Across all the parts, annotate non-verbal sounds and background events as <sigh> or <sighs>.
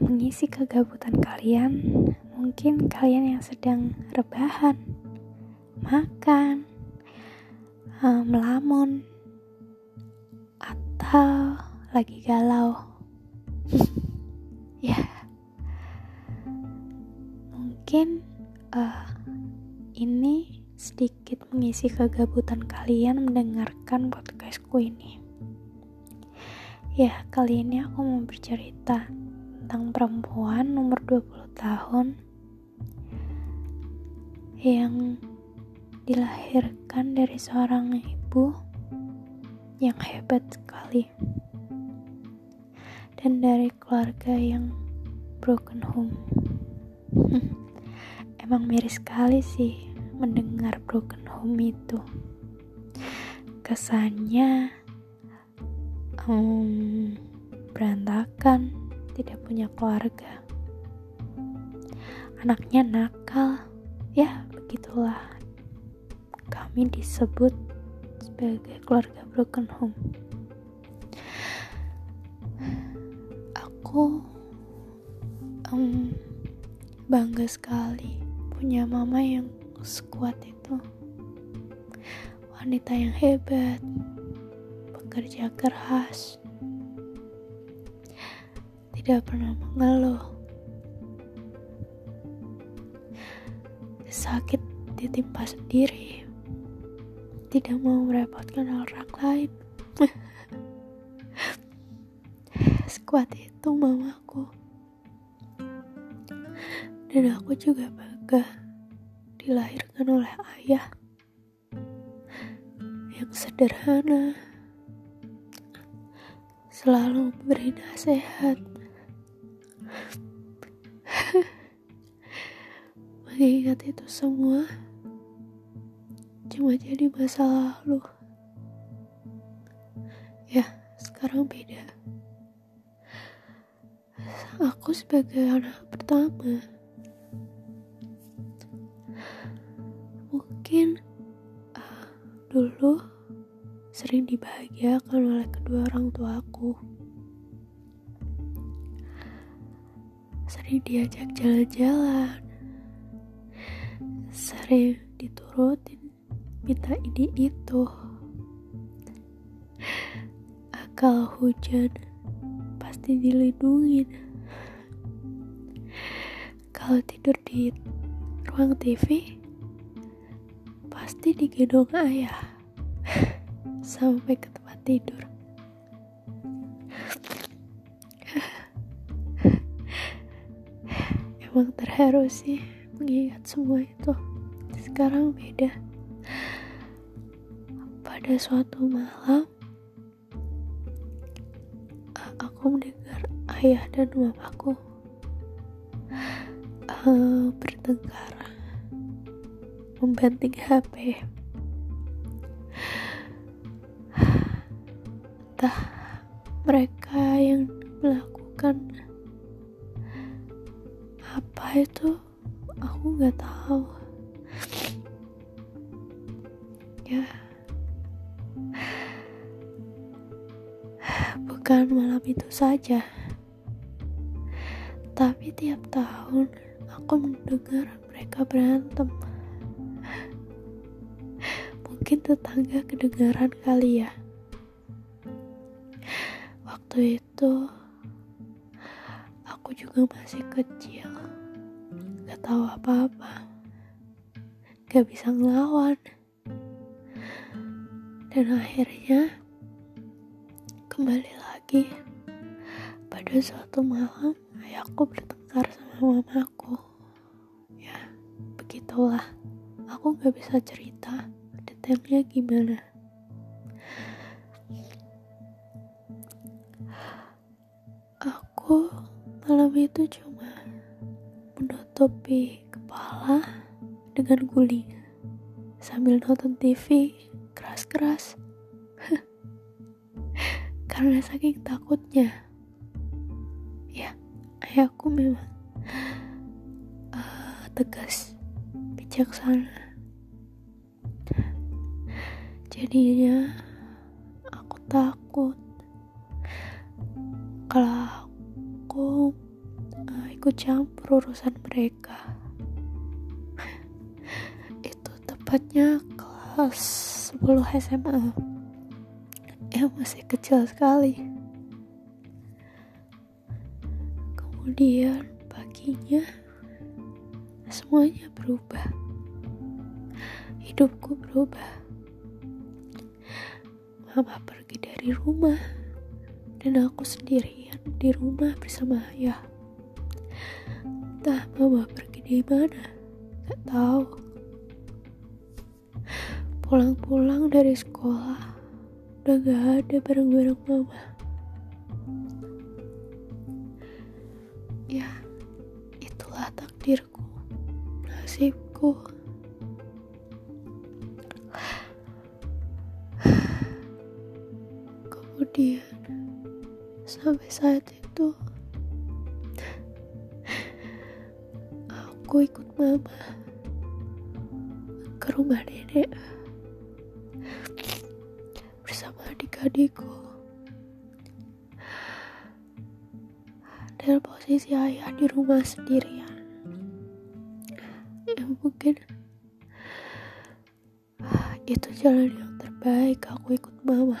mengisi kegabutan kalian. Mungkin kalian yang sedang rebahan, makan, uh, melamun, atau lagi galau. <laughs> ya, mungkin uh, ini sedikit mengisi kegabutan kalian mendengarkan podcastku ini. Ya, kali ini aku mau bercerita tentang perempuan nomor 20 tahun yang dilahirkan dari seorang ibu yang hebat sekali dan dari keluarga yang broken home. <laughs> Emang miris sekali sih mendengar broken home itu. Kesannya hmm, berantakan, tidak punya keluarga. Anaknya nakal, ya begitulah. Kami disebut sebagai keluarga broken home. Aku um, bangga sekali punya mama yang sekuat itu. Wanita yang hebat, bekerja keras, tidak pernah mengeluh. Sakit ditimpa sendiri, tidak mau merepotkan orang lain. <laughs> Sekuat itu mamaku. Dan aku juga bangga dilahirkan oleh ayah yang sederhana, selalu memberi nasihat. Mengingat itu semua cuma jadi masa lalu. Ya, sekarang beda. Aku sebagai anak pertama mungkin uh, dulu sering dibahagiakan oleh kedua orang tuaku. Sering diajak jalan-jalan, sering diturutin, minta ini itu. Kalau hujan, pasti dilindungin. Kalau tidur di ruang TV, pasti digendong ayah <laughs> sampai ke tempat tidur. Emang terharu sih mengingat semua itu. Sekarang beda. Pada suatu malam, aku mendengar ayah dan mamaku uh, bertengkar, membanting HP. entah mereka yang melakukan itu aku nggak tahu. Ya. Bukan malam itu saja. Tapi tiap tahun aku mendengar mereka berantem. Mungkin tetangga kedengaran kali ya. Waktu itu aku juga masih kecil gak tahu apa-apa. Gak bisa ngelawan. Dan akhirnya kembali lagi. Pada suatu malam ayahku bertengkar sama mamaku. Ya begitulah. Aku gak bisa cerita detailnya gimana. Aku malam itu cuma menutupi kepala dengan guling. Sambil nonton TV keras-keras. <laughs> Karena saking takutnya. Ya ayahku memang uh, tegas bijaksana. Jadinya aku takut kalau aku ikut campur urusan mereka. <laughs> Itu tepatnya kelas 10 SMA. Yang masih kecil sekali. Kemudian paginya semuanya berubah. Hidupku berubah. Mama pergi dari rumah dan aku sendirian di rumah bersama ayah. Entah mama pergi di mana, gak tahu. Pulang-pulang dari sekolah, udah gak ada bareng-bareng mama. Ya, itulah takdirku, nasibku. <sighs> Kemudian sampai saat itu aku ikut mama ke rumah nenek bersama adik-adikku. Dan posisi ayah di rumah sendirian. Ya mungkin itu jalan yang terbaik aku ikut mama.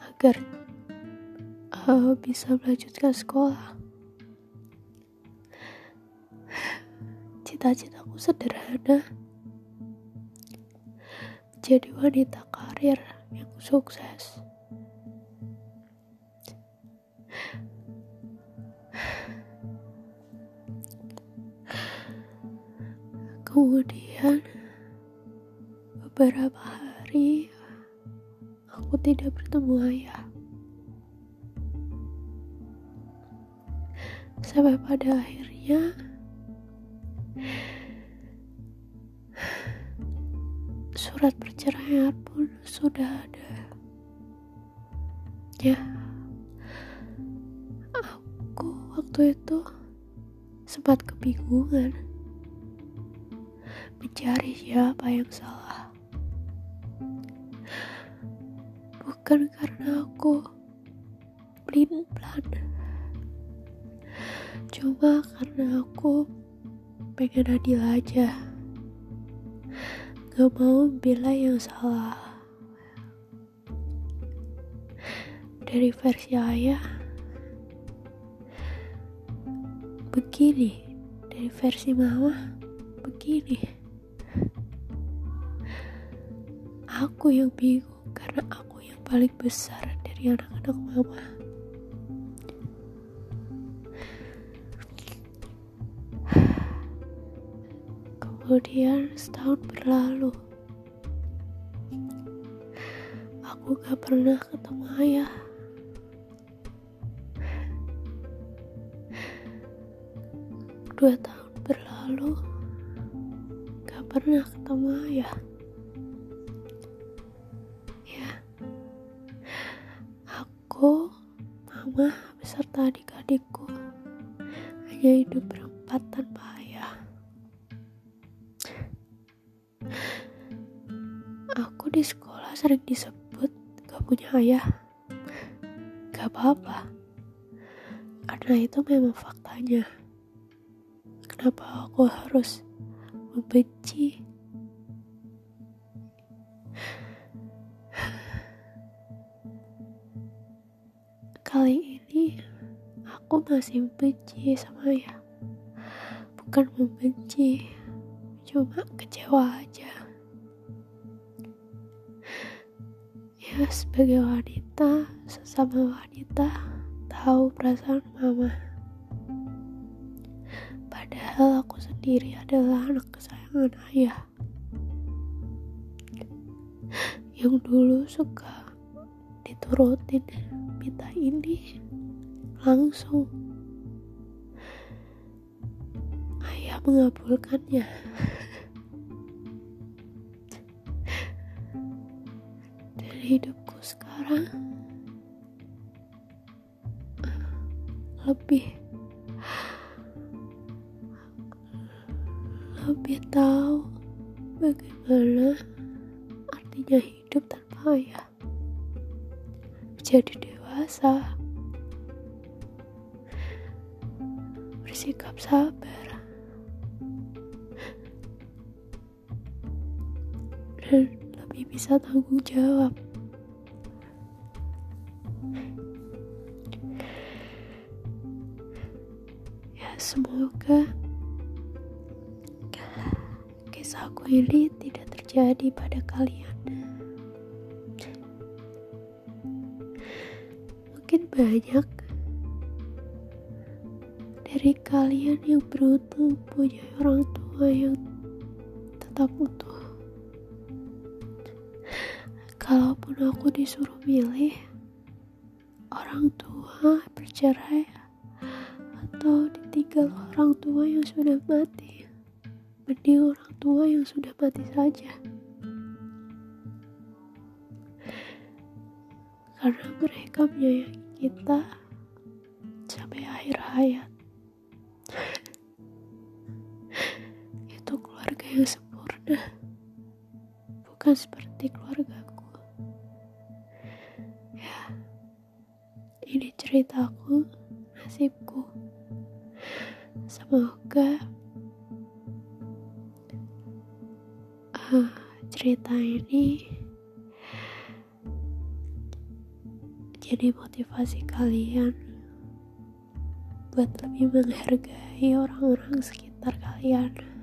Agar uh, bisa melanjutkan sekolah. Cita-citaku sederhana, menjadi wanita karir yang sukses. Kemudian beberapa hari aku tidak bertemu ayah. Sampai pada akhirnya surat perceraian pun sudah ada. Ya, aku waktu itu sempat kebingungan mencari siapa yang salah. Bukan karena aku pelin pelan cuma karena aku pengen adil aja gak mau bila yang salah. Dari versi ayah begini. Dari versi mama begini. Aku yang bingung karena aku yang paling besar dari anak-anak mama Kemudian setahun berlalu. Aku gak pernah ketemu ayah. Dua tahun berlalu, gak pernah ketemu ayah. Ya, aku, mama, beserta adik-adikku hanya hidup berempat tanpa sering disebut gak punya ayah. Gak apa-apa. Karena itu memang faktanya. Kenapa aku harus membenci? Kali ini aku masih membenci sama ayah. Bukan membenci, cuma kecewa aja. Sebagai wanita sesama wanita tahu perasaan mama. Padahal aku sendiri adalah anak kesayangan ayah. Yang dulu suka diturutin minta ini langsung. Ayah mengabulkannya hidupku sekarang lebih lebih tahu bagaimana artinya hidup tanpa ayah menjadi dewasa bersikap sabar dan lebih bisa tanggung jawab. Semoga kisahku ini tidak terjadi pada kalian. Mungkin banyak dari kalian yang beruntung punya orang tua yang tetap utuh. Kalaupun aku disuruh milih orang tua bercerai atau ditinggal orang tua yang sudah mati, mending orang tua yang sudah mati saja. Karena mereka menyayangi kita sampai akhir hayat. Itu keluarga yang sempurna. Bukan seperti keluargaku. Ya. Ini ceritaku. Semoga uh, cerita ini jadi motivasi kalian buat lebih menghargai orang-orang sekitar kalian.